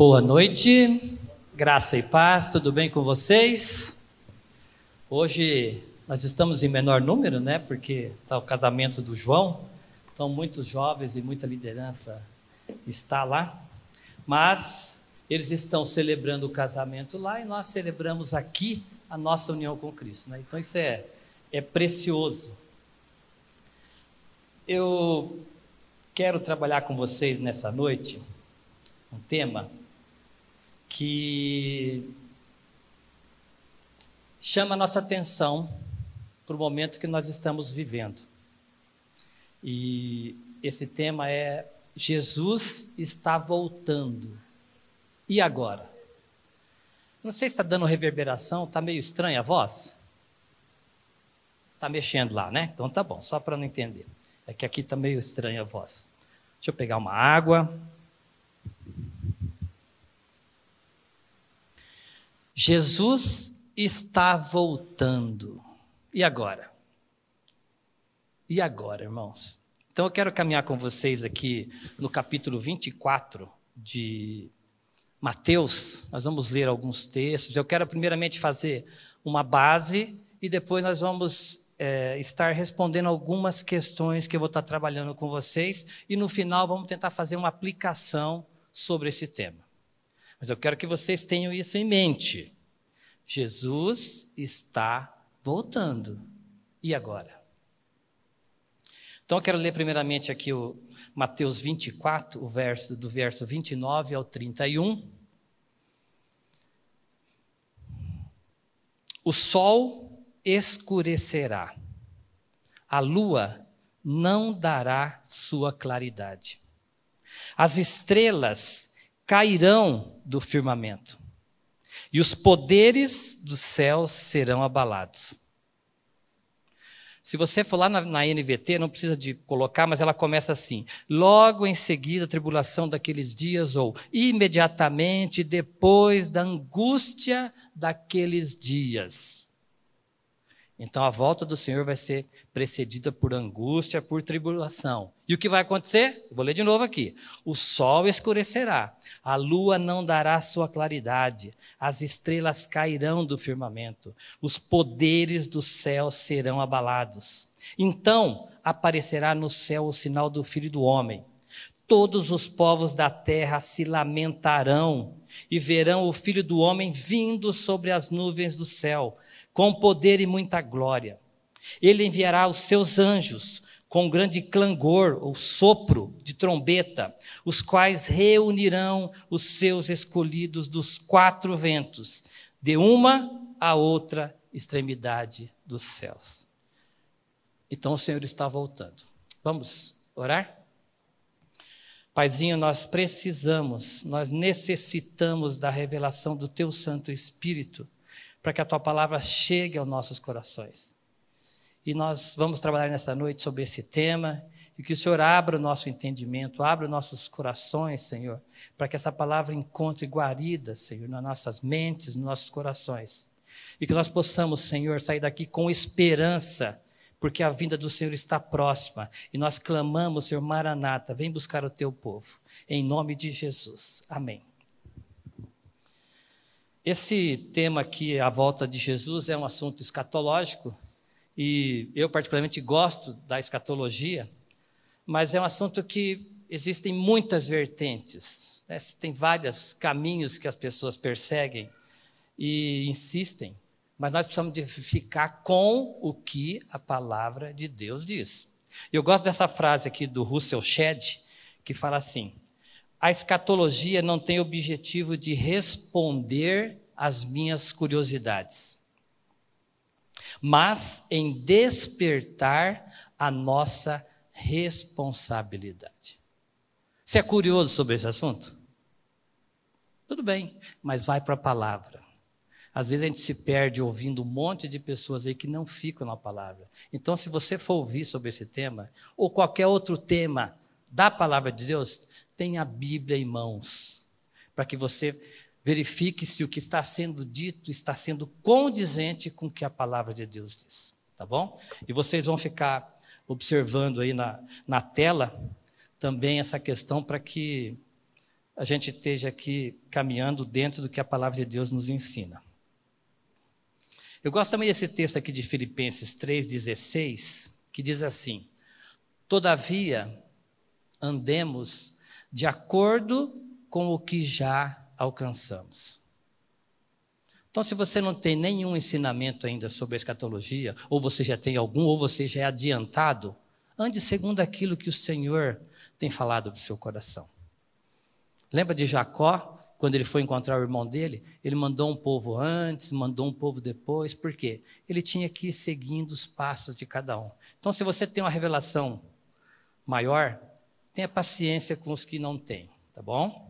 Boa noite, graça e paz, tudo bem com vocês? Hoje nós estamos em menor número, né? Porque está o casamento do João, então muitos jovens e muita liderança está lá, mas eles estão celebrando o casamento lá e nós celebramos aqui a nossa união com Cristo, né? Então isso é, é precioso. Eu quero trabalhar com vocês nessa noite um tema que chama a nossa atenção para o momento que nós estamos vivendo. E esse tema é Jesus está voltando. E agora? Não sei se está dando reverberação, está meio estranha a voz? Está mexendo lá, né? Então tá bom, só para não entender. É que aqui está meio estranha a voz. Deixa eu pegar uma água. Jesus está voltando. E agora? E agora, irmãos? Então eu quero caminhar com vocês aqui no capítulo 24 de Mateus. Nós vamos ler alguns textos. Eu quero primeiramente fazer uma base e depois nós vamos é, estar respondendo algumas questões que eu vou estar trabalhando com vocês e no final vamos tentar fazer uma aplicação sobre esse tema. Mas eu quero que vocês tenham isso em mente. Jesus está voltando. E agora? Então eu quero ler primeiramente aqui o Mateus 24, o verso do verso 29 ao 31. O sol escurecerá. A lua não dará sua claridade. As estrelas cairão do firmamento, e os poderes dos céus serão abalados. Se você for lá na, na, NVT, não precisa de colocar, mas ela começa assim: logo em seguida a tribulação daqueles dias, ou imediatamente depois da angústia daqueles dias. Então a volta do Senhor vai ser precedida por angústia, por tribulação. E o que vai acontecer? vou ler de novo aqui: o sol escurecerá, a lua não dará sua claridade, as estrelas cairão do firmamento, os poderes do céu serão abalados. Então aparecerá no céu o sinal do Filho do Homem. Todos os povos da terra se lamentarão e verão o Filho do Homem vindo sobre as nuvens do céu com poder e muita glória. Ele enviará os seus anjos com grande clangor ou sopro de trombeta, os quais reunirão os seus escolhidos dos quatro ventos, de uma a outra extremidade dos céus. Então o Senhor está voltando. Vamos orar? Paizinho, nós precisamos, nós necessitamos da revelação do Teu Santo Espírito para que a tua palavra chegue aos nossos corações. E nós vamos trabalhar nesta noite sobre esse tema e que o Senhor abra o nosso entendimento, abra os nossos corações, Senhor, para que essa palavra encontre guarida, Senhor, nas nossas mentes, nos nossos corações. E que nós possamos, Senhor, sair daqui com esperança, porque a vinda do Senhor está próxima. E nós clamamos, Senhor, Maranata, vem buscar o teu povo. Em nome de Jesus. Amém. Esse tema aqui, a volta de Jesus, é um assunto escatológico e eu particularmente gosto da escatologia, mas é um assunto que existem muitas vertentes, né? tem vários caminhos que as pessoas perseguem e insistem, mas nós precisamos de ficar com o que a palavra de Deus diz. Eu gosto dessa frase aqui do Russell Shedd, que fala assim: a escatologia não tem objetivo de responder às minhas curiosidades, mas em despertar a nossa responsabilidade. Você é curioso sobre esse assunto? Tudo bem, mas vai para a palavra. Às vezes a gente se perde ouvindo um monte de pessoas aí que não ficam na palavra. Então, se você for ouvir sobre esse tema, ou qualquer outro tema da palavra de Deus, tenha a Bíblia em mãos, para que você verifique se o que está sendo dito está sendo condizente com o que a palavra de Deus diz. Tá bom? E vocês vão ficar observando aí na, na tela também essa questão para que a gente esteja aqui caminhando dentro do que a palavra de Deus nos ensina. Eu gosto também desse texto aqui de Filipenses 3,16, que diz assim: Todavia, andemos de acordo com o que já alcançamos. Então, se você não tem nenhum ensinamento ainda sobre a escatologia, ou você já tem algum, ou você já é adiantado, ande segundo aquilo que o Senhor tem falado do seu coração. Lembra de Jacó, quando ele foi encontrar o irmão dele? Ele mandou um povo antes, mandou um povo depois, por quê? Ele tinha que ir seguindo os passos de cada um. Então, se você tem uma revelação maior, tenha paciência com os que não têm, tá bom?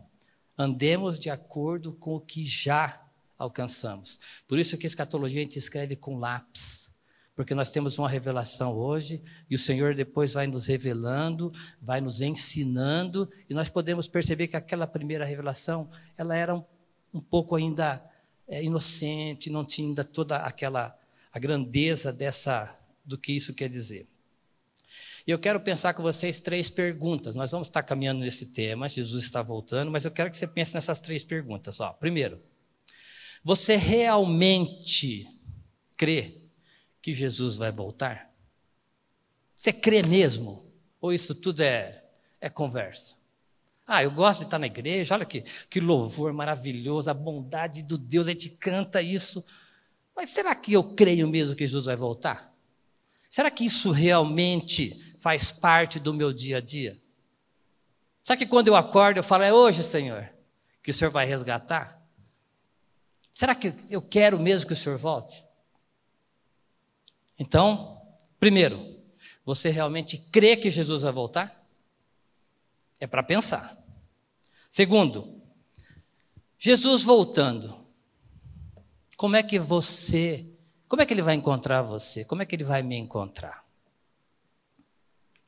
Andemos de acordo com o que já alcançamos. Por isso que a escatologia a gente escreve com lápis, porque nós temos uma revelação hoje e o Senhor depois vai nos revelando, vai nos ensinando e nós podemos perceber que aquela primeira revelação ela era um, um pouco ainda é, inocente, não tinha ainda toda aquela a grandeza dessa do que isso quer dizer. E eu quero pensar com vocês três perguntas. Nós vamos estar caminhando nesse tema, Jesus está voltando, mas eu quero que você pense nessas três perguntas. Ó, primeiro, você realmente crê que Jesus vai voltar? Você crê mesmo? Ou isso tudo é, é conversa? Ah, eu gosto de estar na igreja, olha que, que louvor maravilhoso, a bondade do Deus, a gente canta isso. Mas será que eu creio mesmo que Jesus vai voltar? Será que isso realmente faz parte do meu dia a dia? Sabe que quando eu acordo, eu falo, é hoje, Senhor, que o Senhor vai resgatar? Será que eu quero mesmo que o Senhor volte? Então, primeiro, você realmente crê que Jesus vai voltar? É para pensar. Segundo, Jesus voltando, como é que você, como é que ele vai encontrar você? Como é que ele vai me encontrar?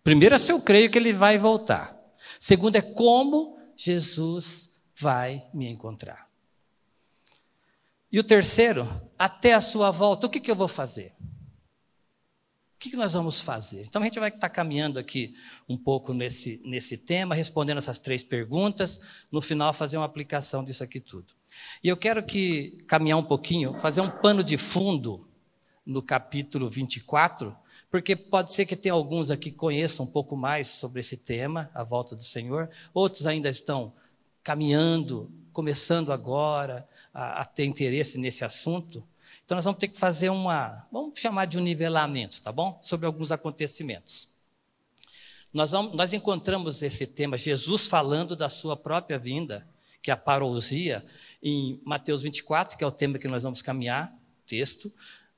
Primeiro é se eu creio que ele vai voltar. Segundo é como Jesus vai me encontrar. E o terceiro, até a sua volta, o que, que eu vou fazer? O que, que nós vamos fazer? Então a gente vai estar caminhando aqui um pouco nesse, nesse tema, respondendo essas três perguntas, no final fazer uma aplicação disso aqui tudo. E eu quero que caminhar um pouquinho, fazer um pano de fundo no capítulo 24, porque pode ser que tenha alguns aqui que conheçam um pouco mais sobre esse tema, a volta do Senhor, outros ainda estão caminhando, começando agora a, a ter interesse nesse assunto. Então nós vamos ter que fazer uma, vamos chamar de um nivelamento, tá bom? Sobre alguns acontecimentos. Nós, vamos, nós encontramos esse tema, Jesus falando da sua própria vinda, que é a parousia, em Mateus 24, que é o tema que nós vamos caminhar, texto.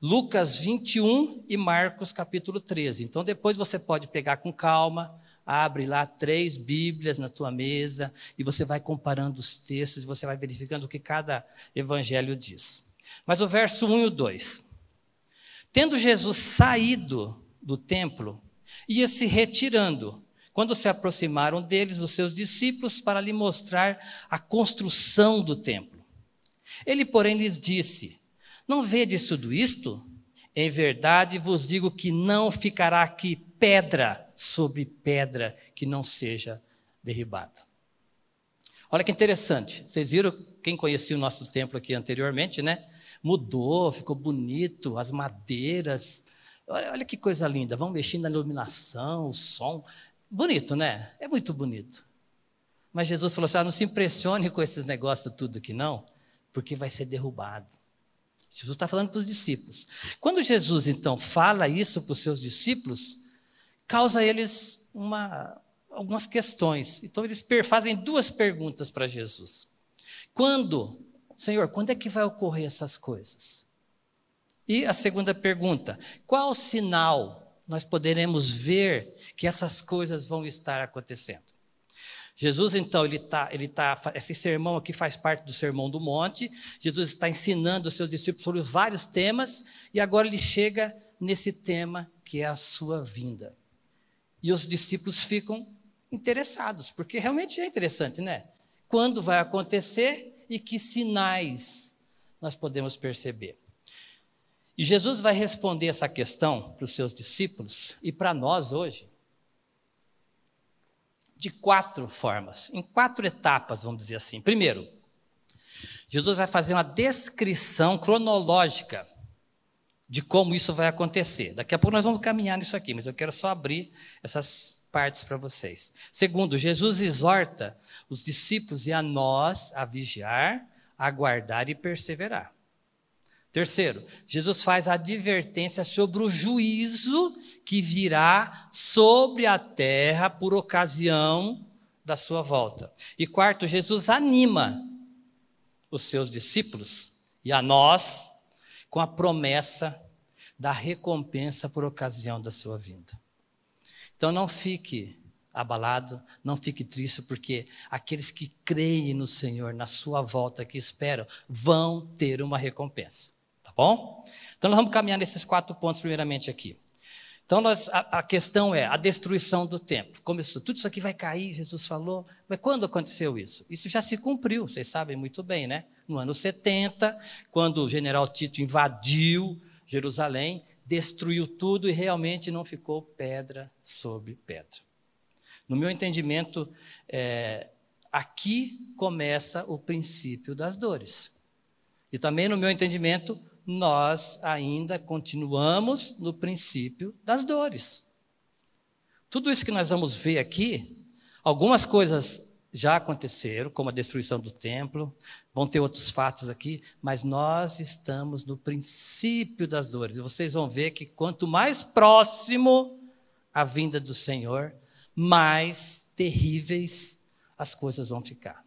Lucas 21 e Marcos capítulo 13. Então depois você pode pegar com calma, abre lá três Bíblias na tua mesa e você vai comparando os textos e você vai verificando o que cada evangelho diz. Mas o verso 1 e o 2. Tendo Jesus saído do templo, ia se retirando, quando se aproximaram deles os seus discípulos para lhe mostrar a construção do templo. Ele, porém, lhes disse: não vedes tudo isto? Em verdade vos digo que não ficará aqui pedra sobre pedra que não seja derribada. Olha que interessante. Vocês viram quem conhecia o nosso templo aqui anteriormente, né? Mudou, ficou bonito, as madeiras. Olha, olha que coisa linda. Vão mexendo na iluminação, o som. Bonito, né? É muito bonito. Mas Jesus falou assim: ah, não se impressione com esses negócios tudo aqui, não, porque vai ser derrubado. Jesus está falando para os discípulos. Quando Jesus, então, fala isso para os seus discípulos, causa eles uma, algumas questões. Então, eles fazem duas perguntas para Jesus. Quando, Senhor, quando é que vai ocorrer essas coisas? E a segunda pergunta: qual sinal nós poderemos ver que essas coisas vão estar acontecendo? Jesus, então, ele está, ele tá, esse sermão aqui faz parte do Sermão do Monte. Jesus está ensinando os seus discípulos sobre vários temas, e agora ele chega nesse tema que é a sua vinda. E os discípulos ficam interessados, porque realmente é interessante, né? Quando vai acontecer e que sinais nós podemos perceber. E Jesus vai responder essa questão para os seus discípulos e para nós hoje de quatro formas, em quatro etapas, vamos dizer assim. Primeiro, Jesus vai fazer uma descrição cronológica de como isso vai acontecer. Daqui a pouco nós vamos caminhar nisso aqui, mas eu quero só abrir essas partes para vocês. Segundo, Jesus exorta os discípulos e a nós a vigiar, aguardar e perseverar. Terceiro, Jesus faz advertência sobre o juízo que virá sobre a terra por ocasião da sua volta. E quarto, Jesus anima os seus discípulos e a nós com a promessa da recompensa por ocasião da sua vinda. Então não fique abalado, não fique triste, porque aqueles que creem no Senhor, na sua volta, que esperam, vão ter uma recompensa. Tá bom? Então nós vamos caminhar nesses quatro pontos, primeiramente aqui. Então nós, a, a questão é a destruição do templo. Começou, tudo isso aqui vai cair, Jesus falou. Mas quando aconteceu isso? Isso já se cumpriu, vocês sabem muito bem, né? no ano 70, quando o general Tito invadiu Jerusalém, destruiu tudo e realmente não ficou pedra sobre pedra. No meu entendimento, é, aqui começa o princípio das dores. E também, no meu entendimento, nós ainda continuamos no princípio das dores. Tudo isso que nós vamos ver aqui, algumas coisas já aconteceram, como a destruição do templo, vão ter outros fatos aqui, mas nós estamos no princípio das dores. E vocês vão ver que quanto mais próximo a vinda do Senhor, mais terríveis as coisas vão ficar.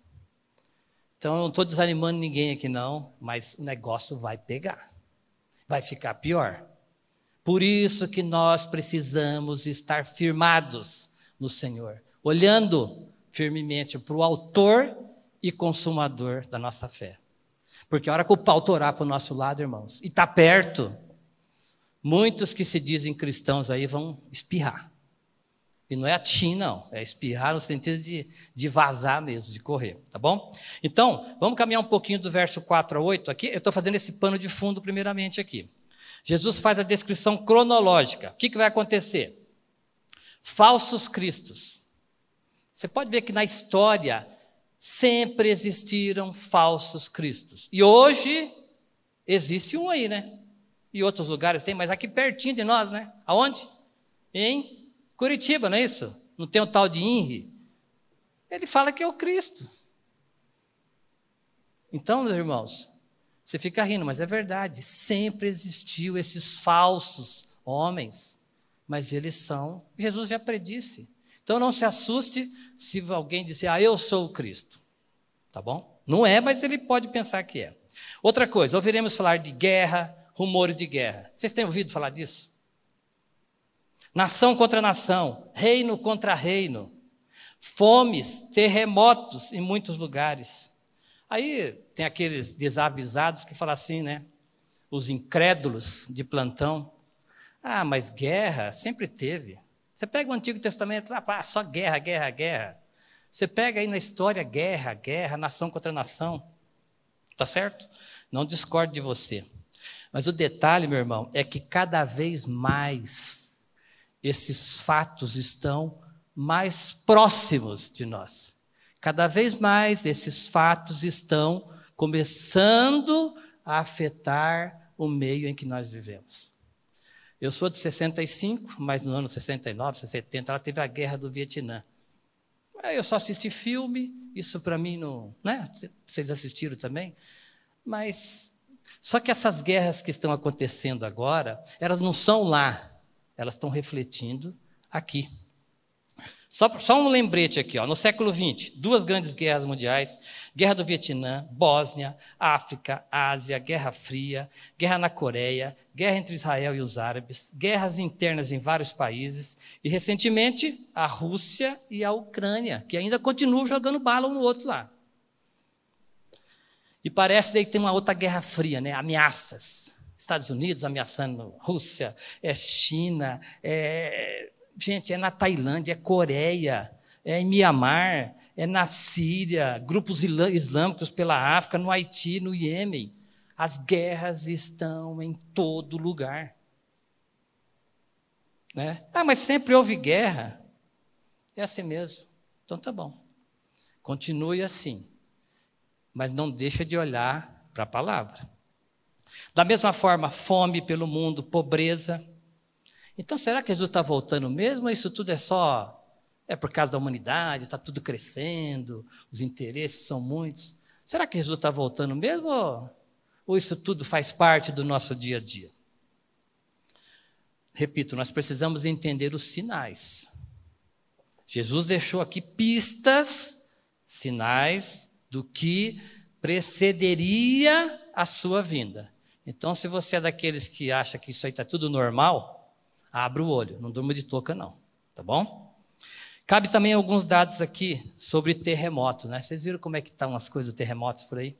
Então, eu não estou desanimando ninguém aqui, não, mas o negócio vai pegar, vai ficar pior. Por isso que nós precisamos estar firmados no Senhor, olhando firmemente para o autor e consumador da nossa fé. Porque a hora que o pau torar para o nosso lado, irmãos, e está perto, muitos que se dizem cristãos aí vão espirrar. E não é a tim, não. É espirrar no sentido de, de vazar mesmo, de correr, tá bom? Então, vamos caminhar um pouquinho do verso 4 a 8 aqui. Eu estou fazendo esse pano de fundo primeiramente aqui. Jesus faz a descrição cronológica. O que, que vai acontecer? Falsos cristos você pode ver que na história sempre existiram falsos cristos. E hoje existe um aí, né? E outros lugares tem, mas aqui pertinho de nós, né? Aonde? Em Curitiba, não é isso? Não tem o tal de INRI? Ele fala que é o Cristo. Então, meus irmãos, você fica rindo, mas é verdade. Sempre existiu esses falsos homens, mas eles são. Jesus já predisse. Então não se assuste se alguém disser, ah, eu sou o Cristo. Tá bom? Não é, mas ele pode pensar que é. Outra coisa, ouviremos falar de guerra, rumores de guerra. Vocês têm ouvido falar disso? Nação contra nação, reino contra reino, fomes, terremotos em muitos lugares. Aí tem aqueles desavisados que falam assim, né? Os incrédulos de plantão. Ah, mas guerra sempre teve. Você pega o Antigo Testamento, ah, só guerra, guerra, guerra. Você pega aí na história guerra, guerra, nação contra nação. Tá certo? Não discordo de você. Mas o detalhe, meu irmão, é que cada vez mais esses fatos estão mais próximos de nós. Cada vez mais esses fatos estão começando a afetar o meio em que nós vivemos. Eu sou de 65, mas no ano 69, 70, ela teve a guerra do Vietnã. Eu só assisti filme, isso para mim não. Né? Vocês assistiram também? Mas. Só que essas guerras que estão acontecendo agora, elas não são lá, elas estão refletindo aqui. Só, só um lembrete aqui, ó. no século XX, duas grandes guerras mundiais: Guerra do Vietnã, Bósnia, África, Ásia, Guerra Fria, Guerra na Coreia, Guerra entre Israel e os árabes, guerras internas em vários países e, recentemente, a Rússia e a Ucrânia, que ainda continuam jogando bala um no outro lá. E parece que tem uma outra Guerra Fria, né? ameaças. Estados Unidos ameaçando Rússia, é China, é Gente, é na Tailândia, é Coreia, é em Mianmar, é na Síria, grupos islâmicos pela África, no Haiti, no Iêmen. As guerras estão em todo lugar. Né? Ah, mas sempre houve guerra. É assim mesmo. Então tá bom. Continue assim. Mas não deixa de olhar para a palavra. Da mesma forma, fome pelo mundo, pobreza. Então, será que Jesus está voltando mesmo? Ou isso tudo é só. É por causa da humanidade, está tudo crescendo, os interesses são muitos. Será que Jesus está voltando mesmo? Ou isso tudo faz parte do nosso dia a dia? Repito, nós precisamos entender os sinais. Jesus deixou aqui pistas, sinais do que precederia a sua vinda. Então, se você é daqueles que acha que isso aí está tudo normal, abra o olho, não durma de touca, não. Tá bom? Cabe também alguns dados aqui sobre terremoto, né? Vocês viram como é que estão as coisas dos terremotos por aí?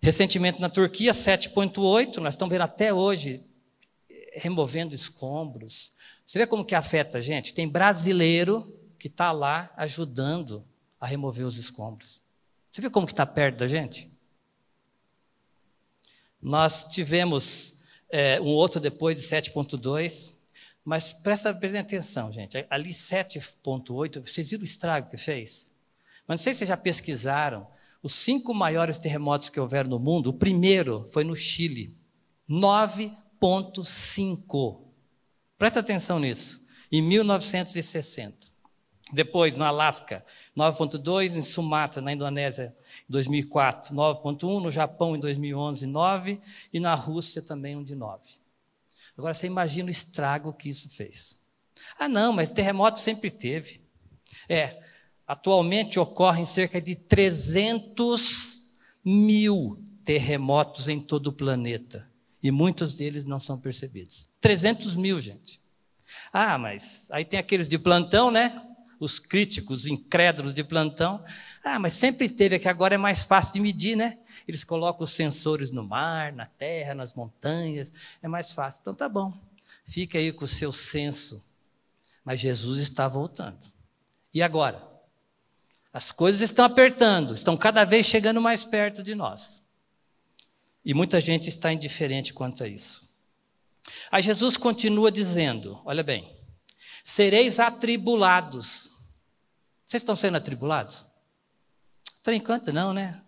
Recentemente na Turquia, 7.8, nós estamos vendo até hoje removendo escombros. Você vê como que afeta a gente? Tem brasileiro que está lá ajudando a remover os escombros. Você vê como que está perto da gente? Nós tivemos é, um outro depois de 7.2, mas presta bem atenção, gente. Ali 7.8, vocês viram o estrago que fez? Mas não sei se vocês já pesquisaram. Os cinco maiores terremotos que houveram no mundo, o primeiro foi no Chile, 9.5. Presta atenção nisso. Em 1960. Depois, no Alasca, 9.2, em Sumatra, na Indonésia, em 2004, 9.1, no Japão, em 2011, 9, e na Rússia também um de 9. Agora, você imagina o estrago que isso fez. Ah, não, mas terremoto sempre teve. É, atualmente ocorrem cerca de 300 mil terremotos em todo o planeta. E muitos deles não são percebidos. 300 mil, gente. Ah, mas aí tem aqueles de plantão, né? Os críticos incrédulos de plantão. Ah, mas sempre teve, é que agora é mais fácil de medir, né? Eles colocam os sensores no mar, na terra, nas montanhas, é mais fácil. Então tá bom, fica aí com o seu senso. Mas Jesus está voltando. E agora? As coisas estão apertando, estão cada vez chegando mais perto de nós. E muita gente está indiferente quanto a isso. Aí Jesus continua dizendo: olha bem, sereis atribulados vocês estão sendo atribulados? Por enquanto não, né?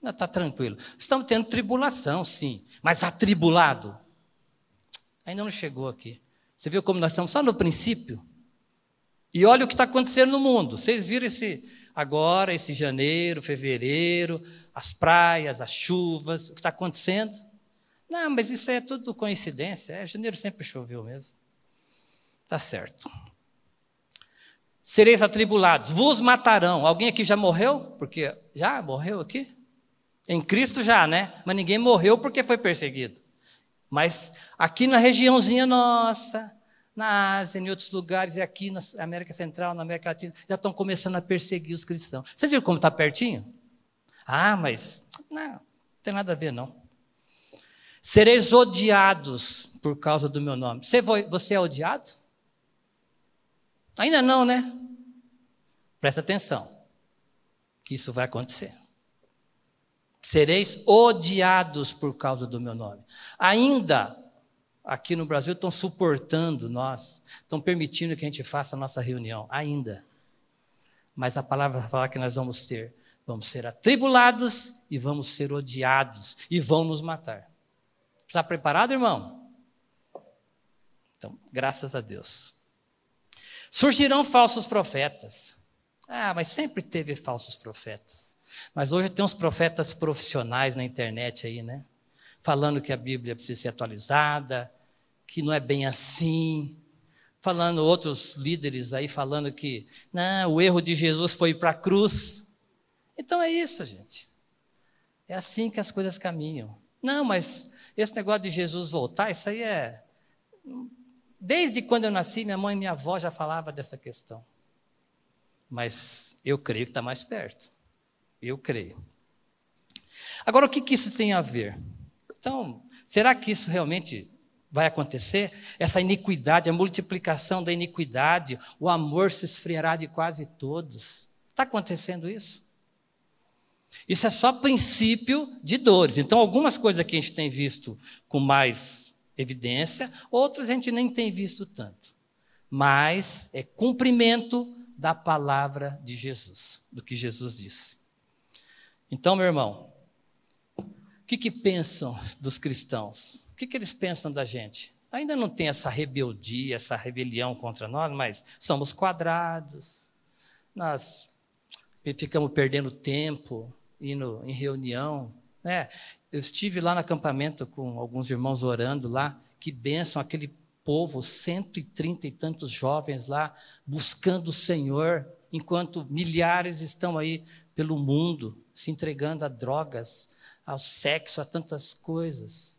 Ainda está tranquilo. Estamos tendo tribulação, sim, mas atribulado? Ainda não chegou aqui. Você viu como nós estamos só no princípio? E olha o que está acontecendo no mundo. Vocês viram esse agora, esse janeiro, fevereiro, as praias, as chuvas, o que está acontecendo? Não, mas isso é tudo coincidência. É, janeiro sempre choveu mesmo. Tá certo sereis atribulados, vos matarão. Alguém aqui já morreu? Porque já morreu aqui? Em Cristo já, né? Mas ninguém morreu porque foi perseguido. Mas aqui na regiãozinha nossa, na Ásia, em outros lugares, e aqui na América Central, na América Latina, já estão começando a perseguir os cristãos. Você viu como está pertinho? Ah, mas não, não tem nada a ver, não. Sereis odiados por causa do meu nome. Você, você é odiado? Ainda não, né? Presta atenção, que isso vai acontecer. Sereis odiados por causa do meu nome. Ainda aqui no Brasil estão suportando nós, estão permitindo que a gente faça a nossa reunião, ainda. Mas a palavra fala que nós vamos ter, vamos ser atribulados e vamos ser odiados e vão nos matar. Está preparado, irmão? Então, graças a Deus. Surgirão falsos profetas. Ah, mas sempre teve falsos profetas. Mas hoje tem uns profetas profissionais na internet aí, né? Falando que a Bíblia precisa ser atualizada, que não é bem assim. Falando outros líderes aí falando que não, o erro de Jesus foi para a cruz. Então é isso, gente. É assim que as coisas caminham. Não, mas esse negócio de Jesus voltar, isso aí é Desde quando eu nasci, minha mãe e minha avó já falavam dessa questão. Mas eu creio que está mais perto. Eu creio. Agora, o que, que isso tem a ver? Então, será que isso realmente vai acontecer? Essa iniquidade, a multiplicação da iniquidade, o amor se esfriará de quase todos. Está acontecendo isso? Isso é só princípio de dores. Então, algumas coisas que a gente tem visto com mais evidência, outros a gente nem tem visto tanto. Mas é cumprimento da palavra de Jesus, do que Jesus disse. Então, meu irmão, o que, que pensam dos cristãos? O que, que eles pensam da gente? Ainda não tem essa rebeldia, essa rebelião contra nós, mas somos quadrados, nós ficamos perdendo tempo indo em reunião. Né? Eu estive lá no acampamento com alguns irmãos orando lá, que benção aquele povo, 130 e tantos jovens lá, buscando o Senhor, enquanto milhares estão aí pelo mundo, se entregando a drogas, ao sexo, a tantas coisas.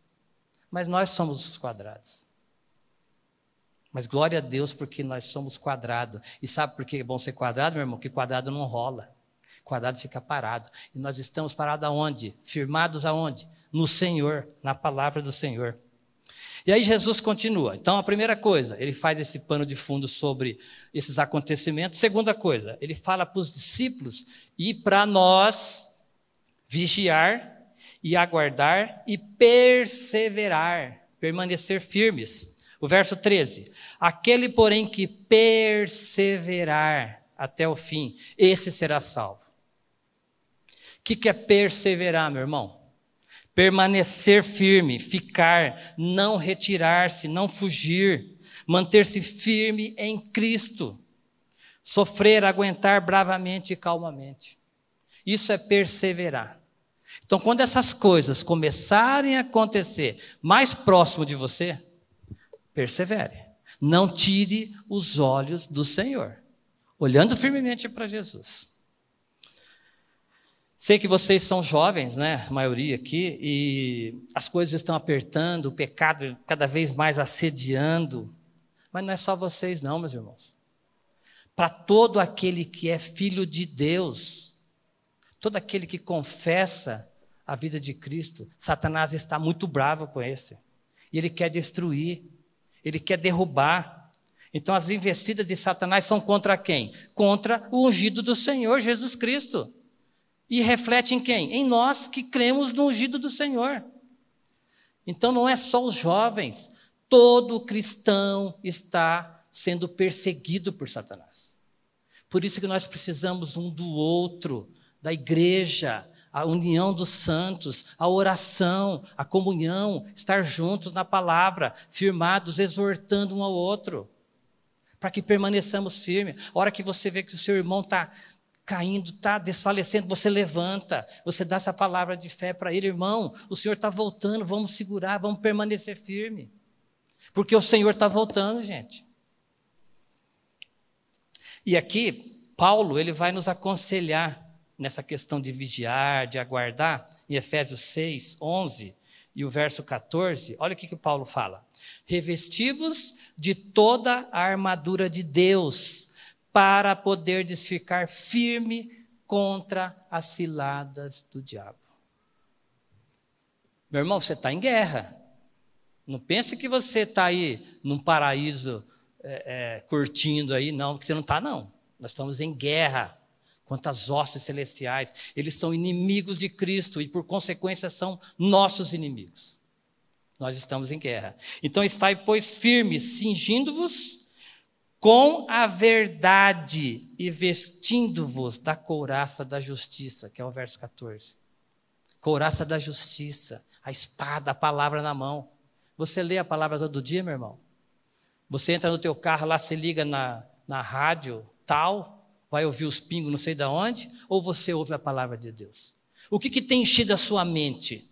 Mas nós somos os quadrados. Mas glória a Deus porque nós somos quadrado. E sabe por que é bom ser quadrado, meu irmão? Que quadrado não rola. Quadrado fica parado. E nós estamos parados aonde? Firmados aonde? No Senhor, na palavra do Senhor. E aí Jesus continua. Então, a primeira coisa, ele faz esse pano de fundo sobre esses acontecimentos. Segunda coisa, ele fala para os discípulos e para nós vigiar e aguardar e perseverar, permanecer firmes. O verso 13: Aquele, porém, que perseverar até o fim, esse será salvo. O que, que é perseverar, meu irmão? permanecer firme, ficar, não retirar-se, não fugir, manter-se firme em Cristo, sofrer, aguentar bravamente e calmamente. Isso é perseverar. Então, quando essas coisas começarem a acontecer mais próximo de você, persevere. Não tire os olhos do Senhor, olhando firmemente para Jesus. Sei que vocês são jovens, né? A maioria aqui, e as coisas estão apertando, o pecado cada vez mais assediando. Mas não é só vocês, não, meus irmãos. Para todo aquele que é filho de Deus, todo aquele que confessa a vida de Cristo, Satanás está muito bravo com esse. E ele quer destruir, ele quer derrubar. Então as investidas de Satanás são contra quem? Contra o ungido do Senhor Jesus Cristo. E reflete em quem? Em nós que cremos no ungido do Senhor. Então não é só os jovens, todo cristão está sendo perseguido por Satanás. Por isso que nós precisamos um do outro, da igreja, a união dos santos, a oração, a comunhão, estar juntos na palavra, firmados, exortando um ao outro, para que permaneçamos firmes. A hora que você vê que o seu irmão está caindo, está desfalecendo, você levanta, você dá essa palavra de fé para ele, irmão, o Senhor está voltando, vamos segurar, vamos permanecer firme. Porque o Senhor está voltando, gente. E aqui, Paulo, ele vai nos aconselhar nessa questão de vigiar, de aguardar, em Efésios 6, 11 e o verso 14, olha o que, que Paulo fala. Revestivos de toda a armadura de Deus, para poder ficar firme contra as ciladas do diabo. Meu irmão, você está em guerra. Não pense que você está aí num paraíso é, é, curtindo aí, não, porque você não está, não. Nós estamos em guerra contra as hostes celestiais. Eles são inimigos de Cristo e, por consequência, são nossos inimigos. Nós estamos em guerra. Então, estai, pois, firmes, cingindo-vos com a verdade e vestindo-vos da couraça da justiça, que é o verso 14. Couraça da justiça, a espada, a palavra na mão. Você lê a palavra todo dia, meu irmão? Você entra no teu carro lá, se liga na, na rádio tal, vai ouvir os pingos não sei de onde, ou você ouve a palavra de Deus? O que, que tem enchido a sua mente?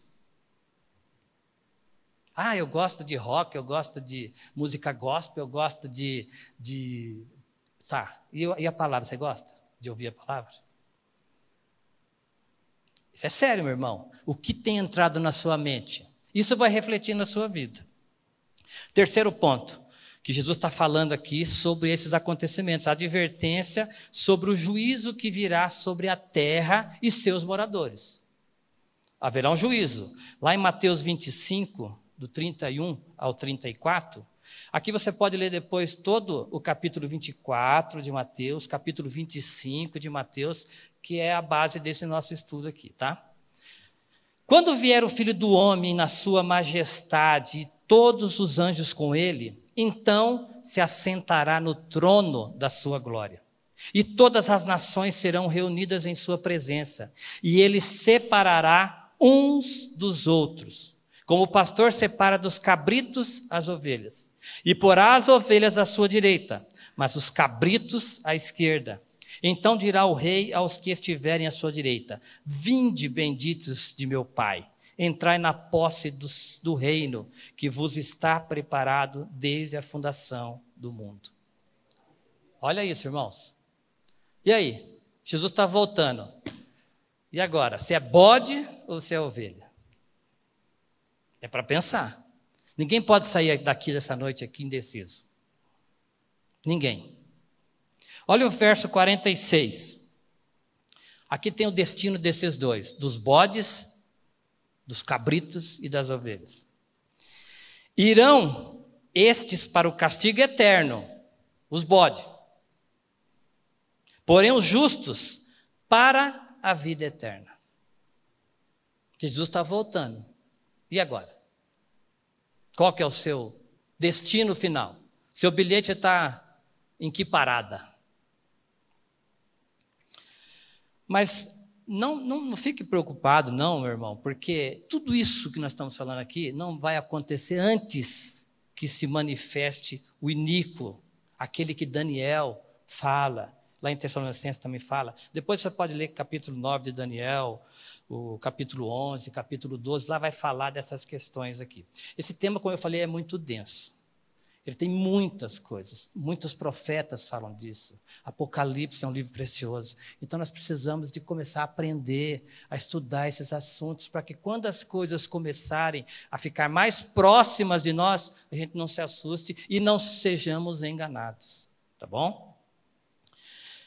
Ah, eu gosto de rock, eu gosto de música gospel, eu gosto de. de... Tá, e, e a palavra, você gosta de ouvir a palavra? Isso é sério, meu irmão. O que tem entrado na sua mente? Isso vai refletir na sua vida. Terceiro ponto, que Jesus está falando aqui sobre esses acontecimentos, a advertência sobre o juízo que virá sobre a terra e seus moradores. Haverá um juízo. Lá em Mateus 25, do 31 ao 34. Aqui você pode ler depois todo o capítulo 24 de Mateus, capítulo 25 de Mateus, que é a base desse nosso estudo aqui, tá? Quando vier o filho do homem na sua majestade e todos os anjos com ele, então se assentará no trono da sua glória. E todas as nações serão reunidas em sua presença, e ele separará uns dos outros, como o pastor separa dos cabritos as ovelhas, e porá as ovelhas à sua direita, mas os cabritos à esquerda. Então dirá o rei aos que estiverem à sua direita: Vinde, benditos de meu Pai, entrai na posse do, do reino que vos está preparado desde a fundação do mundo. Olha isso, irmãos. E aí? Jesus está voltando. E agora? Se é bode ou se é ovelha? É para pensar. Ninguém pode sair daqui dessa noite aqui indeciso. Ninguém. Olha o verso 46. Aqui tem o destino desses dois: dos bodes, dos cabritos e das ovelhas. Irão estes para o castigo eterno, os bodes. Porém, os justos para a vida eterna. Jesus está voltando. E agora? Qual que é o seu destino final? Seu bilhete está em que parada? Mas não, não, não, fique preocupado, não, meu irmão, porque tudo isso que nós estamos falando aqui não vai acontecer antes que se manifeste o iníquo, aquele que Daniel fala, lá em Tessalonicenses também fala. Depois você pode ler capítulo 9 de Daniel, o capítulo 11, capítulo 12, lá vai falar dessas questões aqui. Esse tema, como eu falei, é muito denso. Ele tem muitas coisas, muitos profetas falam disso. Apocalipse é um livro precioso. Então nós precisamos de começar a aprender, a estudar esses assuntos, para que quando as coisas começarem a ficar mais próximas de nós, a gente não se assuste e não sejamos enganados. Tá bom?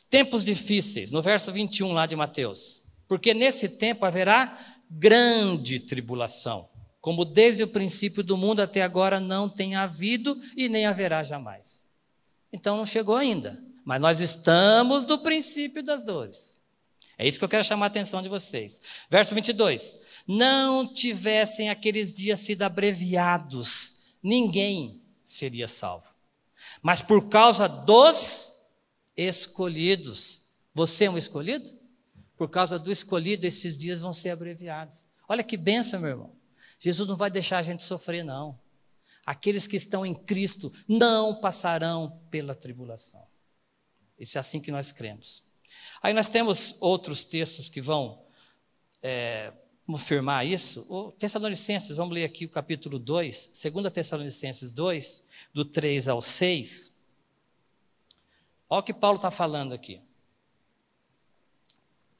Tempos difíceis, no verso 21 lá de Mateus. Porque nesse tempo haverá grande tribulação como desde o princípio do mundo até agora não tem havido e nem haverá jamais. Então não chegou ainda, mas nós estamos no princípio das dores. É isso que eu quero chamar a atenção de vocês. Verso 22. Não tivessem aqueles dias sido abreviados, ninguém seria salvo. Mas por causa dos escolhidos, você é um escolhido? Por causa do escolhido, esses dias vão ser abreviados. Olha que benção, meu irmão. Jesus não vai deixar a gente sofrer, não. Aqueles que estão em Cristo não passarão pela tribulação. Isso é assim que nós cremos. Aí nós temos outros textos que vão é, confirmar isso. O Tessalonicenses, vamos ler aqui o capítulo 2, 2 Tessalonicenses 2, do 3 ao 6. Olha o que Paulo está falando aqui.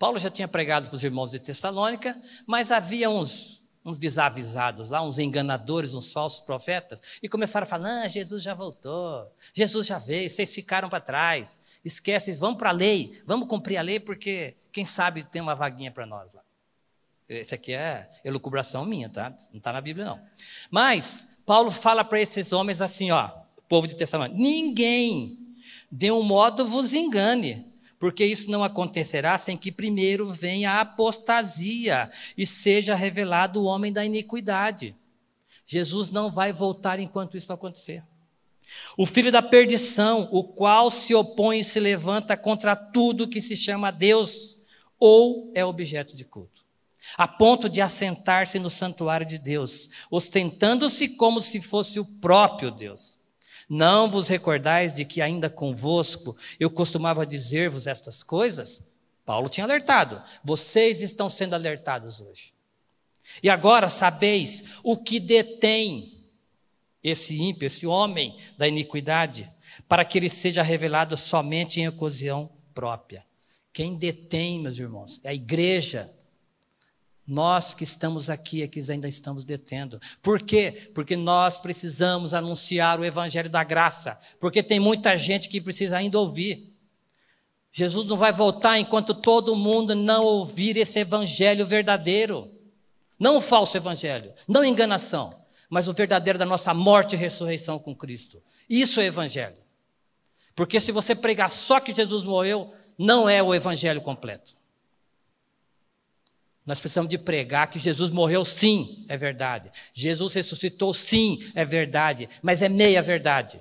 Paulo já tinha pregado para os irmãos de Tessalônica, mas havia uns uns desavisados lá, uns enganadores, uns falsos profetas, e começaram a falar: ah, Jesus já voltou, Jesus já veio, vocês ficaram para trás, esquece, vamos para a lei, vamos cumprir a lei, porque quem sabe tem uma vaguinha para nós lá. Isso aqui é elucubração minha, tá? Não está na Bíblia, não. Mas, Paulo fala para esses homens assim, ó, povo de Tessalônica: ninguém de um modo vos engane porque isso não acontecerá sem que primeiro venha a apostasia e seja revelado o homem da iniquidade. Jesus não vai voltar enquanto isso acontecer. O filho da perdição, o qual se opõe e se levanta contra tudo que se chama Deus ou é objeto de culto, a ponto de assentar-se no santuário de Deus, ostentando-se como se fosse o próprio Deus. Não vos recordais de que ainda convosco eu costumava dizer-vos estas coisas? Paulo tinha alertado. Vocês estão sendo alertados hoje. E agora sabeis o que detém esse ímpio, esse homem da iniquidade, para que ele seja revelado somente em ocasião própria. Quem detém, meus irmãos, é a igreja nós que estamos aqui, é que ainda estamos detendo. Por quê? Porque nós precisamos anunciar o evangelho da graça. Porque tem muita gente que precisa ainda ouvir. Jesus não vai voltar enquanto todo mundo não ouvir esse evangelho verdadeiro. Não o falso evangelho, não enganação, mas o verdadeiro da nossa morte e ressurreição com Cristo. Isso é evangelho. Porque se você pregar só que Jesus morreu, não é o evangelho completo. Nós precisamos de pregar que Jesus morreu sim, é verdade. Jesus ressuscitou sim, é verdade, mas é meia verdade.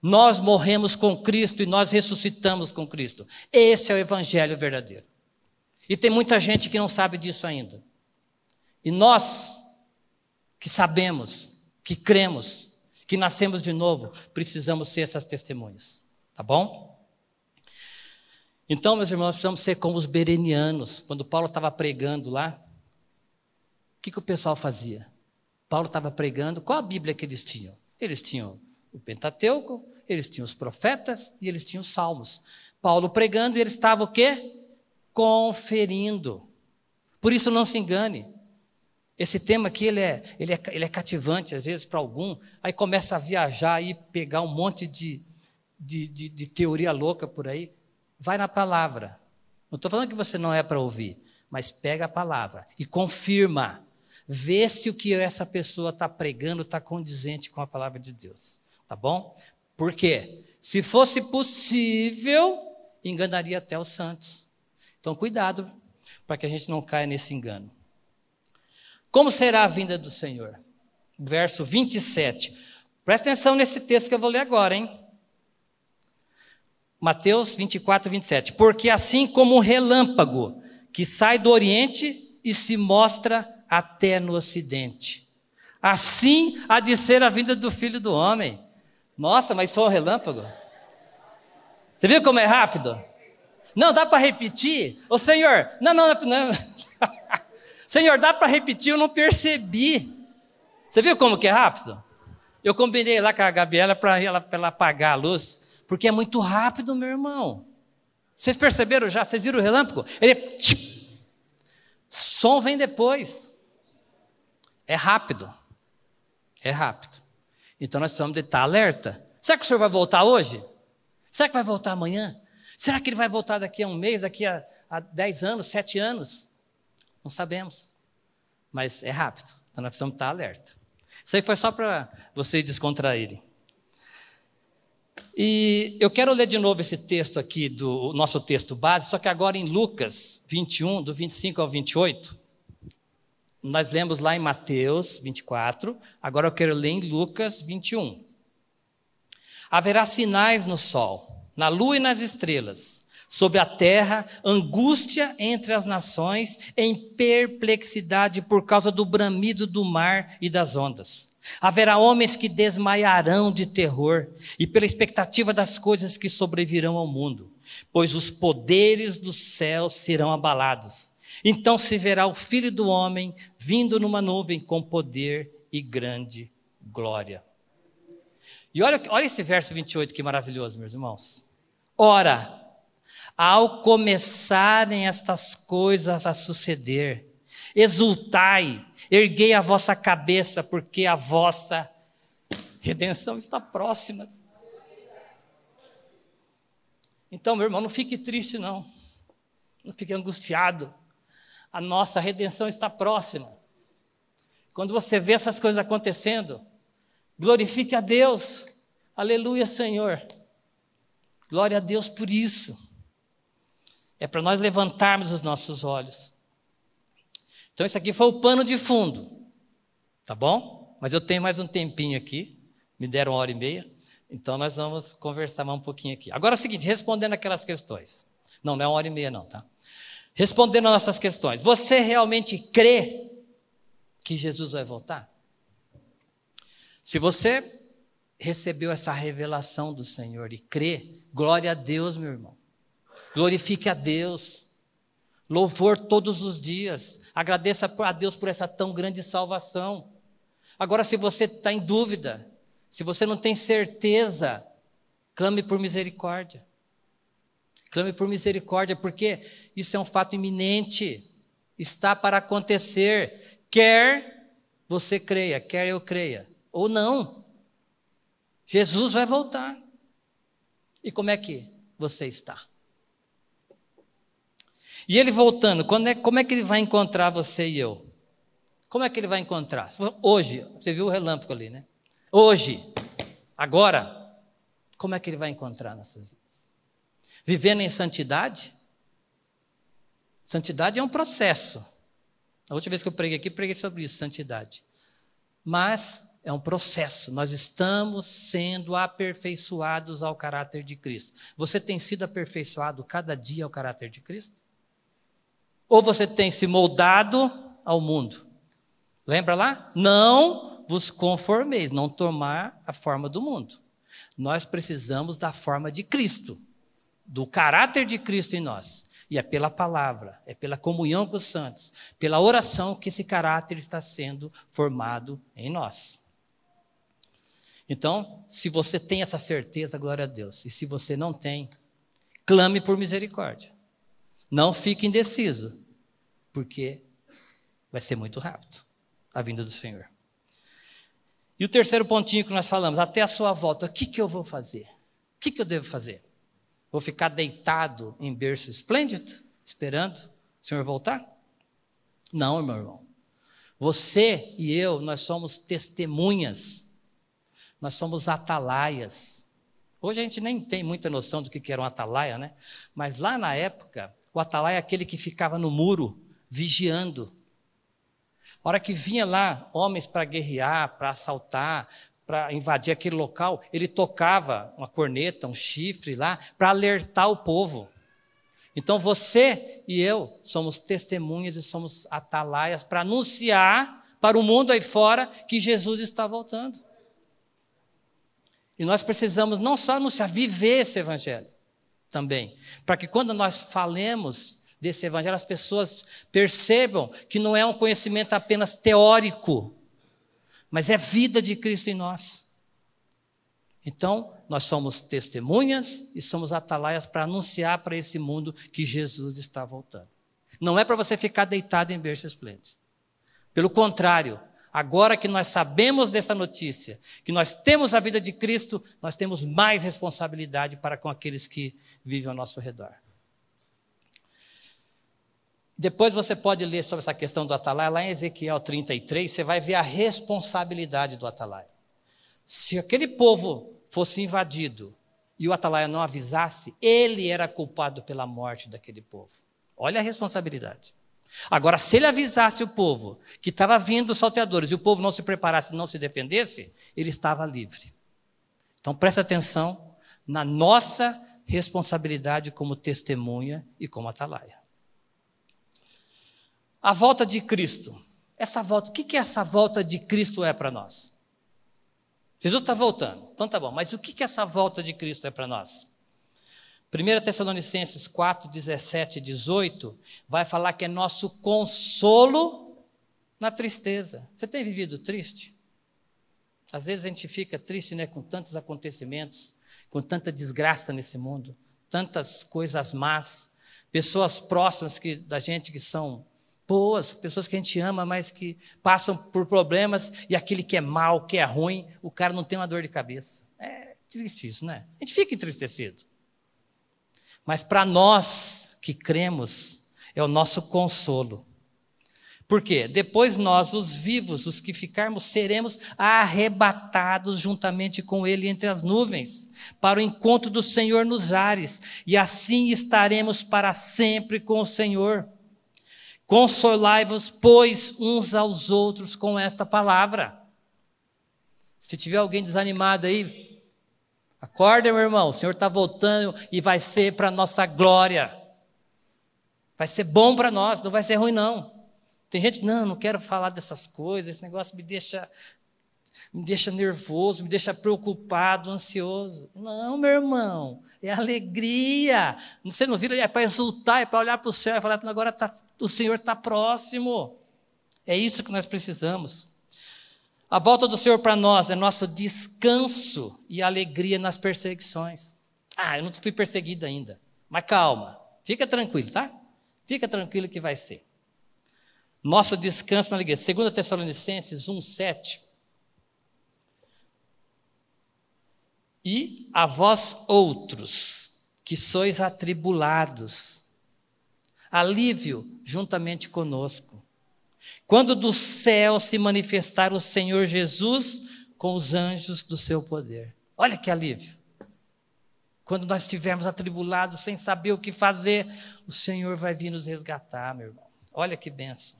Nós morremos com Cristo e nós ressuscitamos com Cristo. Esse é o evangelho verdadeiro. E tem muita gente que não sabe disso ainda. E nós que sabemos, que cremos, que nascemos de novo, precisamos ser essas testemunhas. Tá bom? Então, meus irmãos, precisamos ser como os berenianos. Quando Paulo estava pregando lá, o que, que o pessoal fazia? Paulo estava pregando, qual a Bíblia que eles tinham? Eles tinham o Pentateuco, eles tinham os profetas e eles tinham os salmos. Paulo pregando e ele estava o quê? Conferindo. Por isso não se engane. Esse tema aqui ele é, ele é, ele é cativante às vezes para algum, aí começa a viajar e pegar um monte de, de, de, de teoria louca por aí. Vai na palavra. Não estou falando que você não é para ouvir, mas pega a palavra e confirma. Vê se o que essa pessoa está pregando está condizente com a palavra de Deus. Tá bom? Por quê? Se fosse possível, enganaria até os santos. Então, cuidado para que a gente não caia nesse engano. Como será a vinda do Senhor? Verso 27. Presta atenção nesse texto que eu vou ler agora, hein? Mateus 24, 27. Porque assim como um relâmpago que sai do Oriente e se mostra até no Ocidente. Assim há de ser a vinda do Filho do Homem. Nossa, mas foi um relâmpago? Você viu como é rápido? Não, dá para repetir? Ô Senhor, não, não, não. Senhor, dá para repetir? Eu não percebi. Você viu como que é rápido? Eu combinei lá com a Gabriela para ela, ela apagar a luz, porque é muito rápido, meu irmão. Vocês perceberam já? Vocês viram o relâmpago? Ele. Tchip, som vem depois. É rápido. É rápido. Então nós precisamos de estar alerta. Será que o senhor vai voltar hoje? Será que vai voltar amanhã? Será que ele vai voltar daqui a um mês, daqui a, a dez anos, sete anos? Não sabemos. Mas é rápido. Então nós precisamos estar alerta. Isso aí foi só para você descontraírem. E eu quero ler de novo esse texto aqui, do nosso texto base, só que agora em Lucas 21, do 25 ao 28. Nós lemos lá em Mateus 24, agora eu quero ler em Lucas 21. Haverá sinais no sol, na lua e nas estrelas, sobre a terra, angústia entre as nações, em perplexidade por causa do bramido do mar e das ondas. Haverá homens que desmaiarão de terror e pela expectativa das coisas que sobrevirão ao mundo, pois os poderes dos céus serão abalados. Então se verá o filho do homem vindo numa nuvem com poder e grande glória. E olha, olha esse verso 28 que maravilhoso, meus irmãos. Ora, ao começarem estas coisas a suceder, exultai, erguei a vossa cabeça, porque a vossa redenção está próxima. Então, meu irmão, não fique triste, não. Não fique angustiado a nossa redenção está próxima. Quando você vê essas coisas acontecendo, glorifique a Deus. Aleluia, Senhor. Glória a Deus por isso. É para nós levantarmos os nossos olhos. Então, isso aqui foi o pano de fundo. Tá bom? Mas eu tenho mais um tempinho aqui. Me deram uma hora e meia. Então, nós vamos conversar mais um pouquinho aqui. Agora é o seguinte: respondendo aquelas questões. Não, não é uma hora e meia, não, tá? Respondendo a nossas questões, você realmente crê que Jesus vai voltar? Se você recebeu essa revelação do Senhor e crê, glória a Deus, meu irmão. Glorifique a Deus. Louvor todos os dias. Agradeça a Deus por essa tão grande salvação. Agora, se você está em dúvida, se você não tem certeza, clame por misericórdia. Clame por misericórdia, porque isso é um fato iminente, está para acontecer, quer você creia, quer eu creia, ou não. Jesus vai voltar. E como é que você está? E ele voltando, é, como é que ele vai encontrar você e eu? Como é que ele vai encontrar? Hoje, você viu o relâmpago ali, né? Hoje, agora, como é que ele vai encontrar nossas vidas? Vivendo em santidade? Santidade é um processo. A última vez que eu preguei aqui, preguei sobre isso, santidade. Mas é um processo. Nós estamos sendo aperfeiçoados ao caráter de Cristo. Você tem sido aperfeiçoado cada dia ao caráter de Cristo? Ou você tem se moldado ao mundo? Lembra lá? Não vos conformeis, não tomar a forma do mundo. Nós precisamos da forma de Cristo, do caráter de Cristo em nós. E é pela palavra, é pela comunhão com os santos, pela oração que esse caráter está sendo formado em nós. Então, se você tem essa certeza, glória a Deus. E se você não tem, clame por misericórdia. Não fique indeciso, porque vai ser muito rápido a vinda do Senhor. E o terceiro pontinho que nós falamos, até a sua volta, o que, que eu vou fazer? O que, que eu devo fazer? Vou ficar deitado em berço esplêndido, esperando o Senhor voltar? Não, meu irmão. Você e eu, nós somos testemunhas, nós somos atalaias. Hoje a gente nem tem muita noção do que era um atalaia, né? Mas lá na época, o atalaia é aquele que ficava no muro, vigiando. A hora que vinha lá homens para guerrear, para assaltar, para invadir aquele local, ele tocava uma corneta, um chifre lá, para alertar o povo. Então você e eu somos testemunhas e somos atalaias para anunciar para o mundo aí fora que Jesus está voltando. E nós precisamos não só anunciar, viver esse evangelho também, para que quando nós falemos desse evangelho, as pessoas percebam que não é um conhecimento apenas teórico, mas é vida de Cristo em nós. Então, nós somos testemunhas e somos atalaias para anunciar para esse mundo que Jesus está voltando. Não é para você ficar deitado em berço esplêndido. Pelo contrário, agora que nós sabemos dessa notícia, que nós temos a vida de Cristo, nós temos mais responsabilidade para com aqueles que vivem ao nosso redor. Depois você pode ler sobre essa questão do atalaia, lá em Ezequiel 33, você vai ver a responsabilidade do atalaia. Se aquele povo fosse invadido e o atalaia não avisasse, ele era culpado pela morte daquele povo. Olha a responsabilidade. Agora, se ele avisasse o povo que estava vindo os salteadores e o povo não se preparasse, não se defendesse, ele estava livre. Então presta atenção na nossa responsabilidade como testemunha e como atalaia. A volta de Cristo. Essa volta, o que, que essa volta de Cristo é para nós? Jesus está voltando, então tá bom, mas o que, que essa volta de Cristo é para nós? 1 Tessalonicenses 4, 17 e 18 vai falar que é nosso consolo na tristeza. Você tem vivido triste? Às vezes a gente fica triste né, com tantos acontecimentos, com tanta desgraça nesse mundo, tantas coisas más, pessoas próximas que, da gente que são boas, pessoas que a gente ama, mas que passam por problemas e aquele que é mal, que é ruim, o cara não tem uma dor de cabeça. É triste isso, né? A gente fica entristecido. Mas para nós que cremos, é o nosso consolo. Por quê? Depois nós, os vivos, os que ficarmos, seremos arrebatados juntamente com Ele entre as nuvens, para o encontro do Senhor nos ares, e assim estaremos para sempre com o Senhor. Consolai-vos, pois, uns aos outros com esta palavra. Se tiver alguém desanimado aí, acorda, meu irmão, o Senhor está voltando e vai ser para nossa glória. Vai ser bom para nós, não vai ser ruim, não. Tem gente, não, não quero falar dessas coisas, esse negócio me deixa, me deixa nervoso, me deixa preocupado, ansioso. Não, meu irmão, é alegria. Você não vira, é para exultar, é para olhar para o céu e falar, agora tá, o Senhor está próximo. É isso que nós precisamos. A volta do Senhor para nós é nosso descanso e alegria nas perseguições. Ah, eu não fui perseguido ainda. Mas calma, fica tranquilo, tá? Fica tranquilo que vai ser. Nosso descanso na alegria. 2 Tessalonicenses 1, 7. E a vós outros, que sois atribulados, alívio juntamente conosco. Quando do céu se manifestar o Senhor Jesus com os anjos do seu poder. Olha que alívio. Quando nós estivermos atribulados, sem saber o que fazer, o Senhor vai vir nos resgatar, meu irmão. Olha que benção.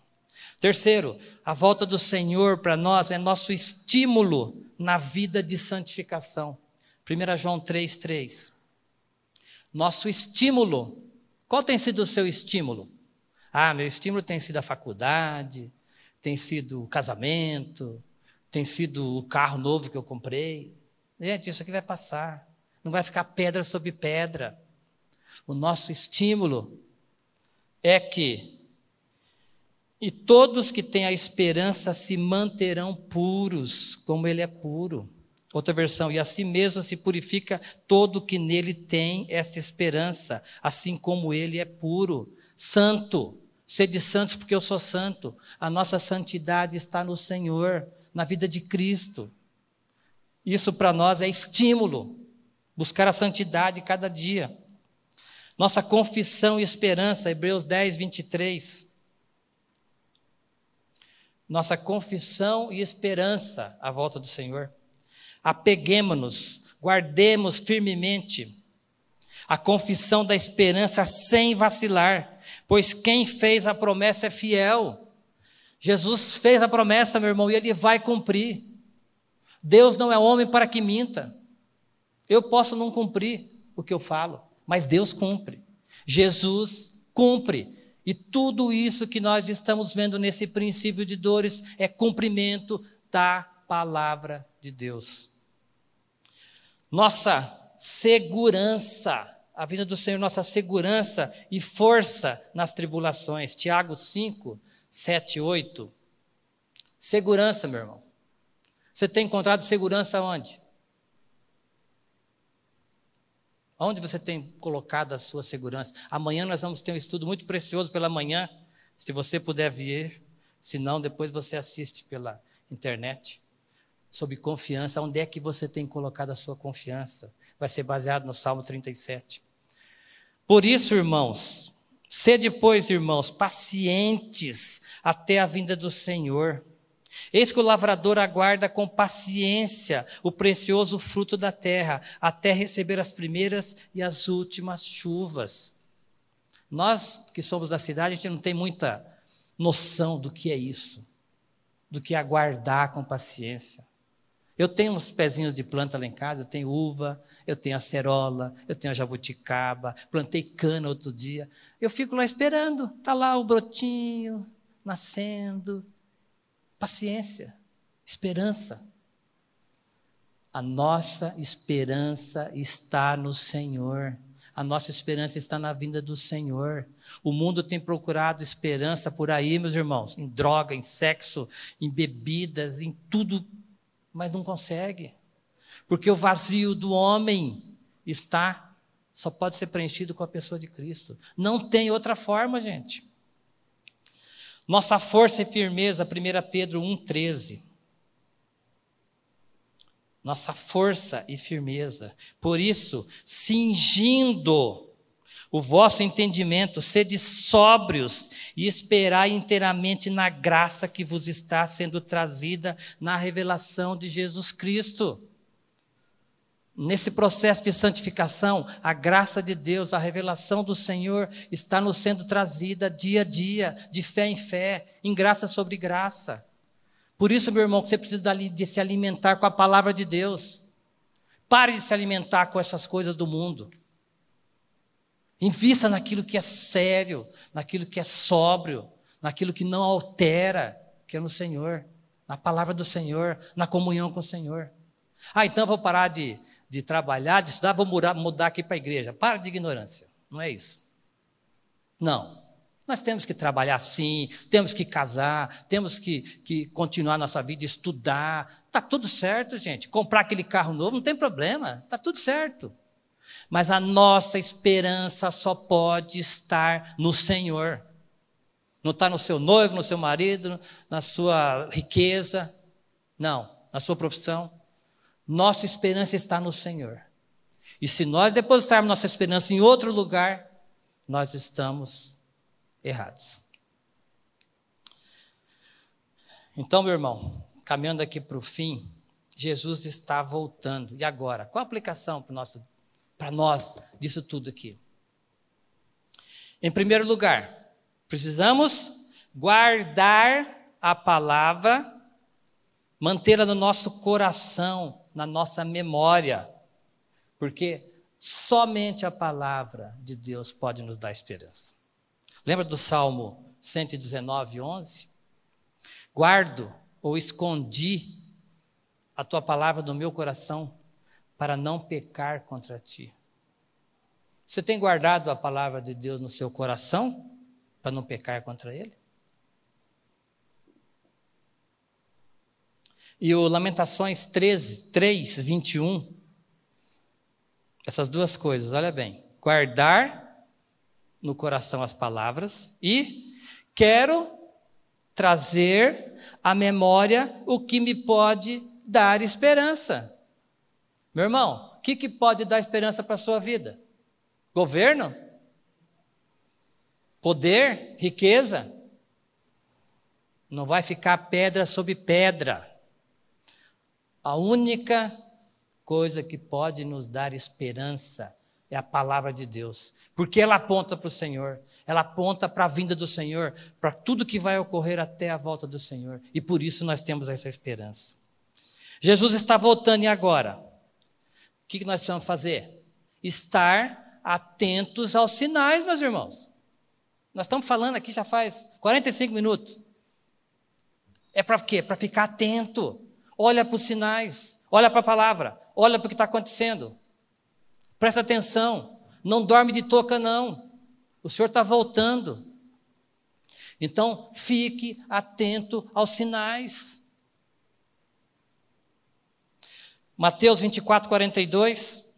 Terceiro, a volta do Senhor para nós é nosso estímulo na vida de santificação. 1 João 3,3. Nosso estímulo. Qual tem sido o seu estímulo? Ah, meu estímulo tem sido a faculdade, tem sido o casamento, tem sido o carro novo que eu comprei. Gente, isso aqui vai passar. Não vai ficar pedra sobre pedra. O nosso estímulo é que e todos que têm a esperança se manterão puros, como ele é puro. Outra versão, e assim mesmo se purifica todo que nele tem essa esperança, assim como ele é puro, santo. Sede santos porque eu sou santo. A nossa santidade está no Senhor, na vida de Cristo. Isso para nós é estímulo, buscar a santidade cada dia. Nossa confissão e esperança, Hebreus 10, 23 nossa confissão e esperança à volta do Senhor. Apeguemos-nos, guardemos firmemente a confissão da esperança sem vacilar, pois quem fez a promessa é fiel. Jesus fez a promessa, meu irmão, e ele vai cumprir. Deus não é homem para que minta. Eu posso não cumprir o que eu falo, mas Deus cumpre. Jesus cumpre. E tudo isso que nós estamos vendo nesse princípio de dores é cumprimento da palavra de Deus. Nossa segurança, a vinda do Senhor, nossa segurança e força nas tribulações. Tiago 5, 7, 8. Segurança, meu irmão. Você tem encontrado segurança onde? Onde você tem colocado a sua segurança? Amanhã nós vamos ter um estudo muito precioso pela manhã. Se você puder vir, se não, depois você assiste pela internet. Sobre confiança, onde é que você tem colocado a sua confiança? Vai ser baseado no Salmo 37. Por isso, irmãos, sede, pois, irmãos, pacientes até a vinda do Senhor. Eis que o lavrador aguarda com paciência o precioso fruto da terra, até receber as primeiras e as últimas chuvas. Nós que somos da cidade, a gente não tem muita noção do que é isso, do que aguardar com paciência. Eu tenho uns pezinhos de planta lá em casa, eu tenho uva, eu tenho acerola, eu tenho jabuticaba, plantei cana outro dia. Eu fico lá esperando, está lá o brotinho nascendo, Paciência, esperança. A nossa esperança está no Senhor. A nossa esperança está na vinda do Senhor. O mundo tem procurado esperança por aí, meus irmãos, em droga, em sexo, em bebidas, em tudo, mas não consegue. Porque o vazio do homem está, só pode ser preenchido com a pessoa de Cristo. Não tem outra forma, gente. Nossa força e firmeza, 1 Pedro 1,13. Nossa força e firmeza. Por isso, cingindo o vosso entendimento, sede sóbrios e esperai inteiramente na graça que vos está sendo trazida na revelação de Jesus Cristo. Nesse processo de santificação, a graça de Deus, a revelação do Senhor está nos sendo trazida dia a dia, de fé em fé, em graça sobre graça. Por isso, meu irmão, que você precisa de se alimentar com a palavra de Deus. Pare de se alimentar com essas coisas do mundo. Invista naquilo que é sério, naquilo que é sóbrio, naquilo que não altera, que é no Senhor, na palavra do Senhor, na comunhão com o Senhor. Ah, então eu vou parar de de trabalhar, de estudar, vou mudar, mudar aqui para a igreja. Para de ignorância. Não é isso. Não. Nós temos que trabalhar sim, temos que casar, temos que, que continuar nossa vida, estudar. Está tudo certo, gente. Comprar aquele carro novo não tem problema, está tudo certo. Mas a nossa esperança só pode estar no Senhor. Não está no seu noivo, no seu marido, na sua riqueza. Não, na sua profissão. Nossa esperança está no Senhor. E se nós depositarmos nossa esperança em outro lugar, nós estamos errados. Então, meu irmão, caminhando aqui para o fim, Jesus está voltando. E agora? Qual a aplicação para nós disso tudo aqui? Em primeiro lugar, precisamos guardar a palavra, mantê-la no nosso coração, na nossa memória, porque somente a palavra de Deus pode nos dar esperança. Lembra do Salmo 119, 11? Guardo ou escondi a tua palavra no meu coração para não pecar contra ti. Você tem guardado a palavra de Deus no seu coração para não pecar contra ele? E o Lamentações 13, 3, 21. Essas duas coisas, olha bem. Guardar no coração as palavras e quero trazer à memória o que me pode dar esperança. Meu irmão, o que, que pode dar esperança para a sua vida? Governo? Poder? Riqueza? Não vai ficar pedra sobre pedra. A única coisa que pode nos dar esperança é a palavra de Deus, porque ela aponta para o Senhor, ela aponta para a vinda do Senhor, para tudo que vai ocorrer até a volta do Senhor, e por isso nós temos essa esperança. Jesus está voltando e agora? O que nós precisamos fazer? Estar atentos aos sinais, meus irmãos. Nós estamos falando aqui já faz 45 minutos. É para quê? Para ficar atento. Olha para os sinais, olha para a palavra, olha para o que está acontecendo. Presta atenção, não dorme de toca, não. O Senhor está voltando. Então, fique atento aos sinais. Mateus 24, 42.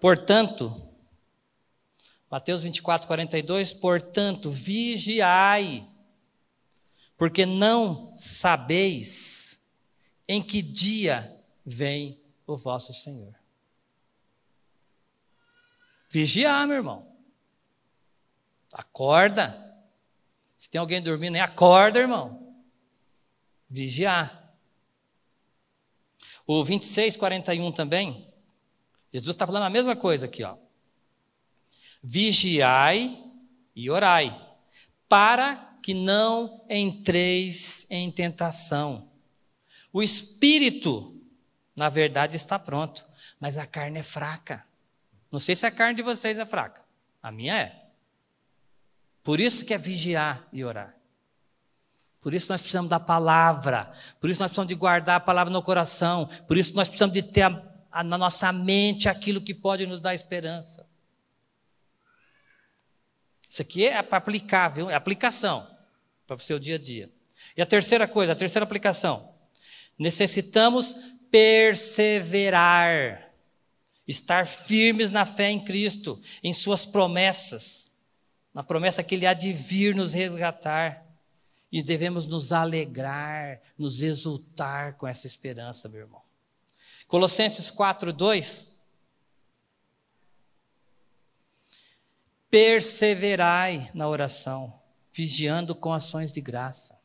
Portanto, Mateus 24, 42. Portanto, vigiai, porque não sabeis em que dia vem o vosso Senhor. Vigiar, meu irmão. Acorda. Se tem alguém dormindo, acorda, irmão. Vigiar. O 26, 41 também, Jesus está falando a mesma coisa aqui, ó. Vigiai e orai, para que não entreis em tentação. O espírito, na verdade, está pronto, mas a carne é fraca. Não sei se a carne de vocês é fraca, a minha é. Por isso que é vigiar e orar. Por isso nós precisamos da palavra, por isso nós precisamos de guardar a palavra no coração, por isso nós precisamos de ter a, a, na nossa mente aquilo que pode nos dar esperança. Isso aqui é para aplicar, viu? É aplicação para o seu dia a dia. E a terceira coisa, a terceira aplicação. Necessitamos perseverar, estar firmes na fé em Cristo, em Suas promessas, na promessa que Ele há de vir nos resgatar. E devemos nos alegrar, nos exultar com essa esperança, meu irmão. Colossenses 4, 2. Perseverai na oração, vigiando com ações de graça.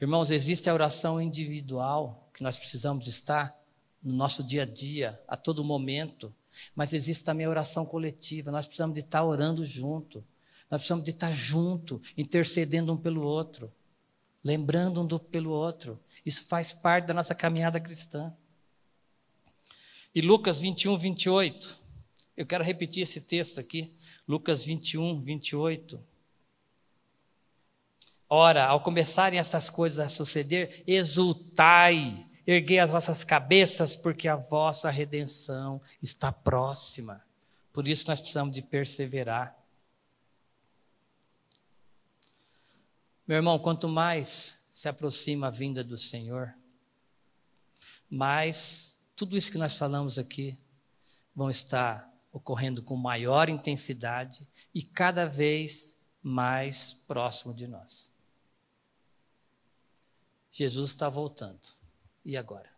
Irmãos, existe a oração individual que nós precisamos estar no nosso dia a dia, a todo momento, mas existe também a oração coletiva, nós precisamos de estar orando junto. Nós precisamos de estar junto, intercedendo um pelo outro, lembrando um do pelo outro. Isso faz parte da nossa caminhada cristã. E Lucas 21, 28. Eu quero repetir esse texto aqui. Lucas 21, 28. Ora, ao começarem essas coisas a suceder, exultai, erguei as vossas cabeças, porque a vossa redenção está próxima. Por isso nós precisamos de perseverar. Meu irmão, quanto mais se aproxima a vinda do Senhor, mais tudo isso que nós falamos aqui vão estar ocorrendo com maior intensidade e cada vez mais próximo de nós. Jesus está voltando. E agora?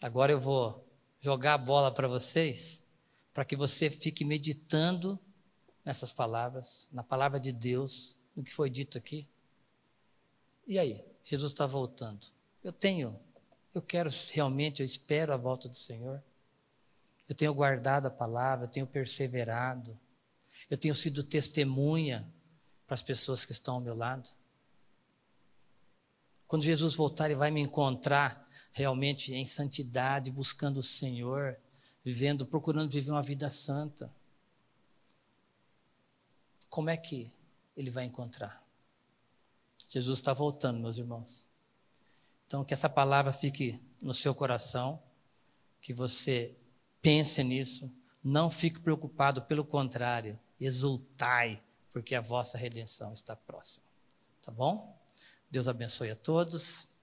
Agora eu vou jogar a bola para vocês, para que você fique meditando nessas palavras, na palavra de Deus, no que foi dito aqui? E aí? Jesus está voltando. Eu tenho, eu quero realmente, eu espero a volta do Senhor. Eu tenho guardado a palavra, eu tenho perseverado. Eu tenho sido testemunha para as pessoas que estão ao meu lado. Quando Jesus voltar, Ele vai me encontrar realmente em santidade, buscando o Senhor, vivendo, procurando viver uma vida santa. Como é que Ele vai encontrar? Jesus está voltando, meus irmãos. Então, que essa palavra fique no seu coração, que você pense nisso, não fique preocupado, pelo contrário, exultai, porque a vossa redenção está próxima. Tá bom? Deus abençoe a todos.